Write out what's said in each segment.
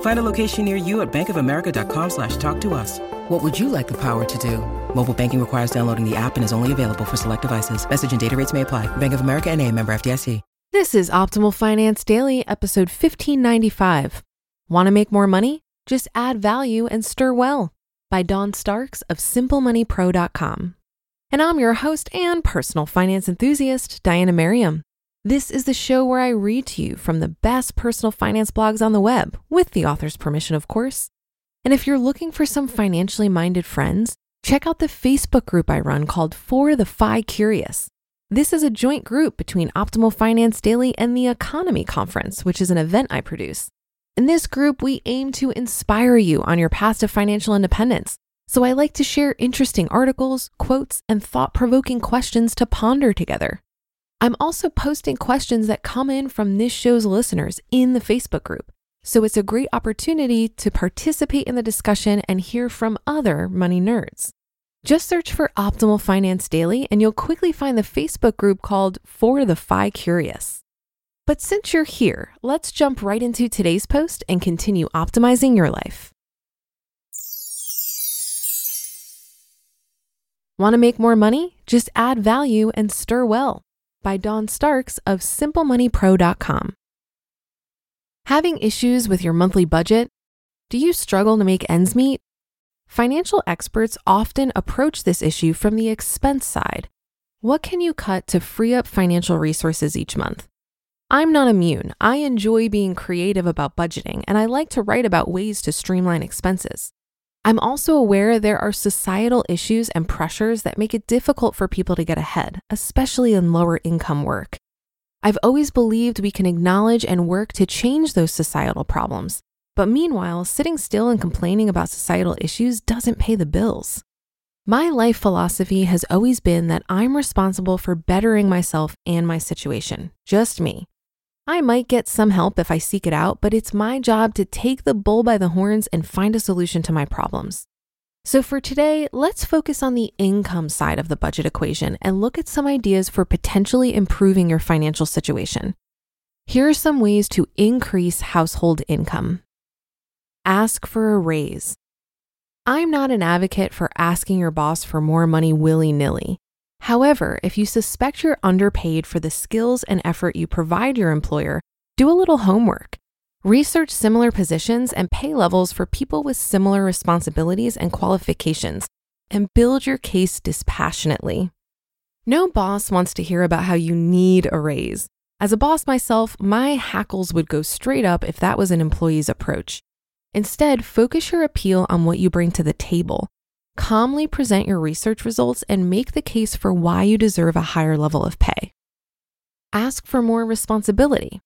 Find a location near you at bankofamerica.com slash talk to us. What would you like the power to do? Mobile banking requires downloading the app and is only available for select devices. Message and data rates may apply. Bank of America and a member FDIC. This is Optimal Finance Daily, episode 1595. Want to make more money? Just add value and stir well by Dawn Starks of SimpleMoneyPro.com. And I'm your host and personal finance enthusiast, Diania Merriam. This is the show where I read to you from the best personal finance blogs on the web, with the author's permission, of course. And if you're looking for some financially minded friends, check out the Facebook group I run called For the Fi Curious. This is a joint group between Optimal Finance Daily and the EconoMe Conference, which is an event I produce. In this group, we aim to inspire you on your path to financial independence. So I like to share interesting articles, quotes, and thought provoking questions to ponder together. I'm also posting questions that come in from this show's listeners in the Facebook group. So it's a great opportunity to participate in the discussion and hear from other money nerds. Just search for Optimal Finance Daily and you'll quickly find the Facebook group called For the Fi Curious. But since you're here, let's jump right into today's post and continue optimizing your life. Want to make more money? Just add value and stir well by Dawn Starks of SimpleMoneyPro.com. Having issues with your monthly budget? Do you struggle to make ends meet? Financial experts often approach this issue from the expense side. What can you cut to free up financial resources each month? I'm not immune. I enjoy being creative about budgeting, and I like to write about ways to streamline expenses. I'm also aware there are societal issues and pressures that make it difficult for people to get ahead, especially in lower income work. I've always believed we can acknowledge and work to change those societal problems. But meanwhile, sitting still and complaining about societal issues doesn't pay the bills. My life philosophy has always been that I'm responsible for bettering myself and my situation, just me. I might get some help if I seek it out, but it's my job to take the bull by the horns and find a solution to my problems. So, for today, let's focus on the income side of the budget equation and look at some ideas for potentially improving your financial situation. Here are some ways to increase household income. Ask for a raise. I'm not an advocate for asking your boss for more money willy nilly. However, if you suspect you're underpaid for the skills and effort you provide your employer, do a little homework. Research similar positions and pay levels for people with similar responsibilities and qualifications, and build your case dispassionately. No boss wants to hear about how you need a raise. As a boss myself, my hackles would go straight up if that was an employee's approach. Instead, focus your appeal on what you bring to the table calmly present your research results and make the case for why you deserve a higher level of pay. Ask for more responsibility.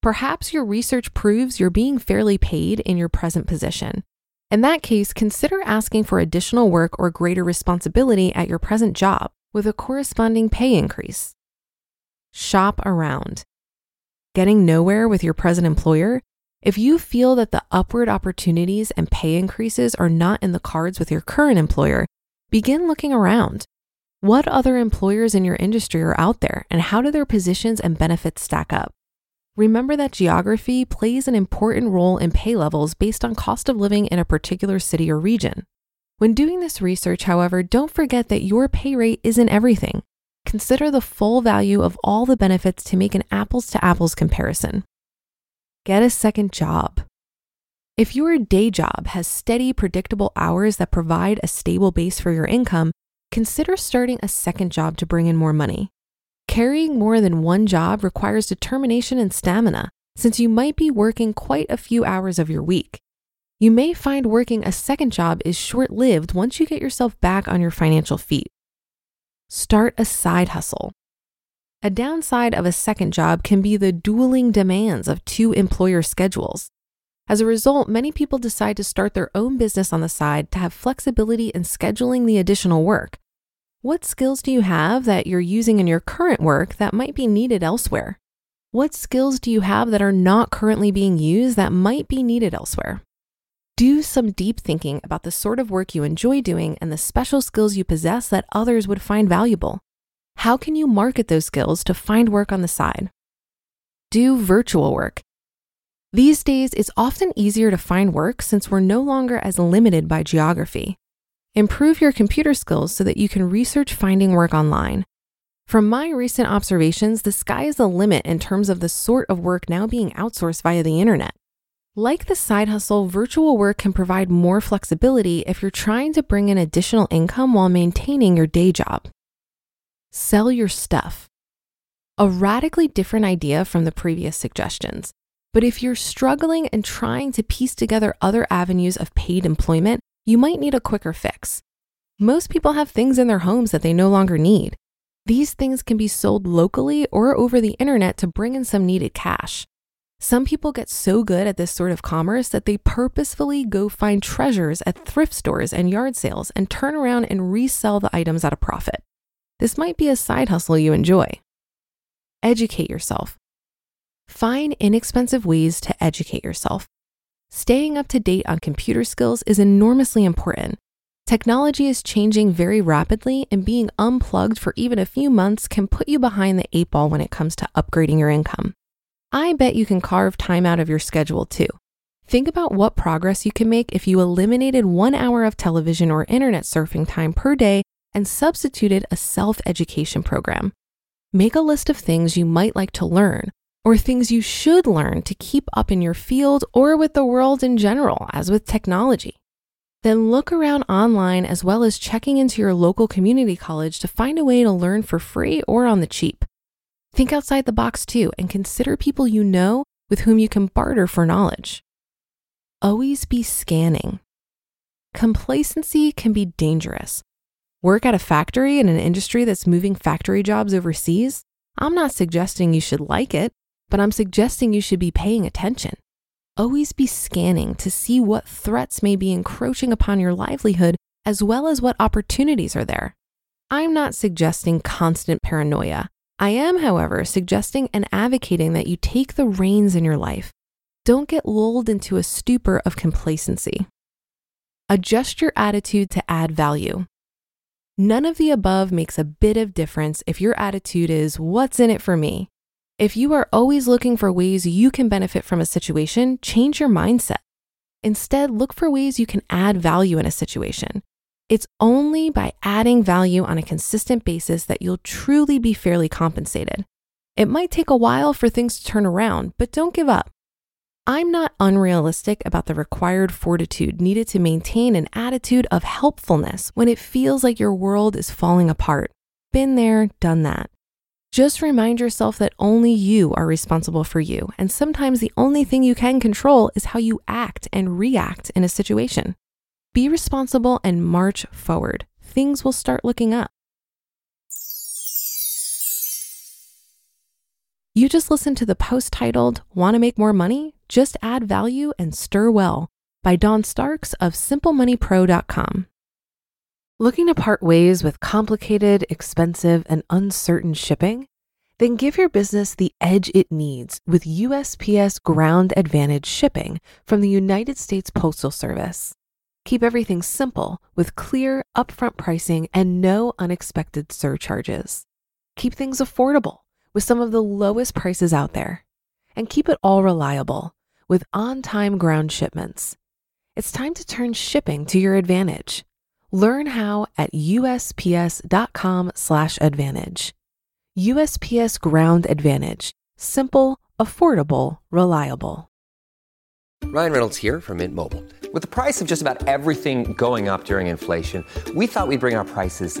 Perhaps your research proves you're being fairly paid in your present position. In that case, consider asking for additional work or greater responsibility at your present job with a corresponding pay increase. Shop around. Getting nowhere with your present employer if you feel that the upward opportunities and pay increases are not in the cards with your current employer, begin looking around. What other employers in your industry are out there, and how do their positions and benefits stack up? Remember that geography plays an important role in pay levels based on cost of living in a particular city or region. When doing this research, however, don't forget that your pay rate isn't everything. Consider the full value of all the benefits to make an apples to apples comparison. Get a second job. If your day job has steady, predictable hours that provide a stable base for your income, consider starting a second job to bring in more money. Carrying more than one job requires determination and stamina, since you might be working quite a few hours of your week. You may find working a second job is short lived once you get yourself back on your financial feet. Start a side hustle. A downside of a second job can be the dueling demands of two employer schedules. As a result, many people decide to start their own business on the side to have flexibility in scheduling the additional work. What skills do you have that you're using in your current work that might be needed elsewhere? What skills do you have that are not currently being used that might be needed elsewhere? Do some deep thinking about the sort of work you enjoy doing and the special skills you possess that others would find valuable. How can you market those skills to find work on the side? Do virtual work. These days, it's often easier to find work since we're no longer as limited by geography. Improve your computer skills so that you can research finding work online. From my recent observations, the sky is the limit in terms of the sort of work now being outsourced via the internet. Like the side hustle, virtual work can provide more flexibility if you're trying to bring in additional income while maintaining your day job. Sell your stuff. A radically different idea from the previous suggestions. But if you're struggling and trying to piece together other avenues of paid employment, you might need a quicker fix. Most people have things in their homes that they no longer need. These things can be sold locally or over the internet to bring in some needed cash. Some people get so good at this sort of commerce that they purposefully go find treasures at thrift stores and yard sales and turn around and resell the items at a profit. This might be a side hustle you enjoy. Educate yourself. Find inexpensive ways to educate yourself. Staying up to date on computer skills is enormously important. Technology is changing very rapidly, and being unplugged for even a few months can put you behind the eight ball when it comes to upgrading your income. I bet you can carve time out of your schedule too. Think about what progress you can make if you eliminated one hour of television or internet surfing time per day and substituted a self education program. Make a list of things you might like to learn or things you should learn to keep up in your field or with the world in general, as with technology. Then look around online as well as checking into your local community college to find a way to learn for free or on the cheap. Think outside the box too and consider people you know with whom you can barter for knowledge. Always be scanning. Complacency can be dangerous. Work at a factory in an industry that's moving factory jobs overseas? I'm not suggesting you should like it, but I'm suggesting you should be paying attention. Always be scanning to see what threats may be encroaching upon your livelihood as well as what opportunities are there. I'm not suggesting constant paranoia. I am, however, suggesting and advocating that you take the reins in your life. Don't get lulled into a stupor of complacency. Adjust your attitude to add value. None of the above makes a bit of difference if your attitude is, What's in it for me? If you are always looking for ways you can benefit from a situation, change your mindset. Instead, look for ways you can add value in a situation. It's only by adding value on a consistent basis that you'll truly be fairly compensated. It might take a while for things to turn around, but don't give up. I'm not unrealistic about the required fortitude needed to maintain an attitude of helpfulness when it feels like your world is falling apart. Been there, done that. Just remind yourself that only you are responsible for you, and sometimes the only thing you can control is how you act and react in a situation. Be responsible and march forward. Things will start looking up. You just listened to the post titled, Want to Make More Money? Just Add Value and Stir Well by Dawn Starks of SimpleMoneyPro.com. Looking to part ways with complicated, expensive, and uncertain shipping? Then give your business the edge it needs with USPS Ground Advantage shipping from the United States Postal Service. Keep everything simple with clear, upfront pricing and no unexpected surcharges. Keep things affordable with some of the lowest prices out there. And keep it all reliable with on time ground shipments. It's time to turn shipping to your advantage Learn how at usps.com/advantage. USPS Ground Advantage: simple, affordable, reliable. Ryan Reynolds here from Mint Mobile. With the price of just about everything going up during inflation, we thought we'd bring our prices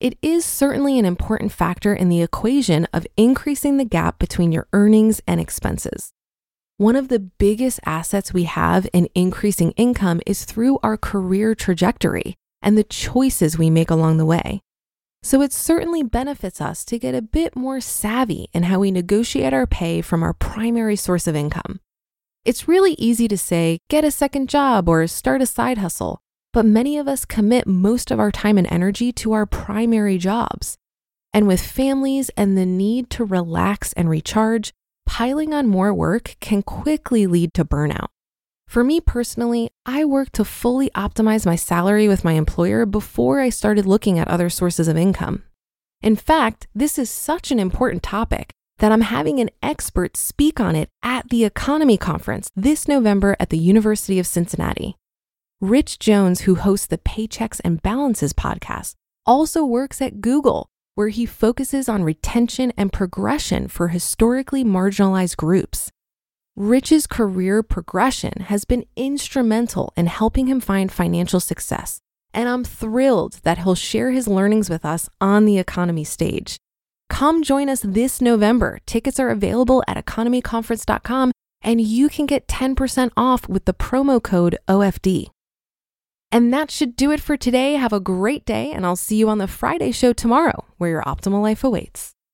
It is certainly an important factor in the equation of increasing the gap between your earnings and expenses. One of the biggest assets we have in increasing income is through our career trajectory and the choices we make along the way. So it certainly benefits us to get a bit more savvy in how we negotiate our pay from our primary source of income. It's really easy to say, get a second job or start a side hustle, but many of us commit most of our time and energy to our primary jobs. And with families and the need to relax and recharge, piling on more work can quickly lead to burnout. For me personally, I worked to fully optimize my salary with my employer before I started looking at other sources of income. In fact, this is such an important topic that I'm having an expert speak on it at the EconoMe Conference this November at the University of Cincinnati. Rich Jones, who hosts the Paychecks and Balances podcast, also works at Google, where he focuses on retention and progression for historically marginalized groups. Rich's career progression has been instrumental in helping him find financial success, and I'm thrilled that he'll share his learnings with us on the economy stage. Come join us this November. Tickets are available at economeconference.com and you can get 10% off with the promo code OFD. And that should do it for today. Have a great day, and I'll see you on the Friday show tomorrow, where your optimal life awaits.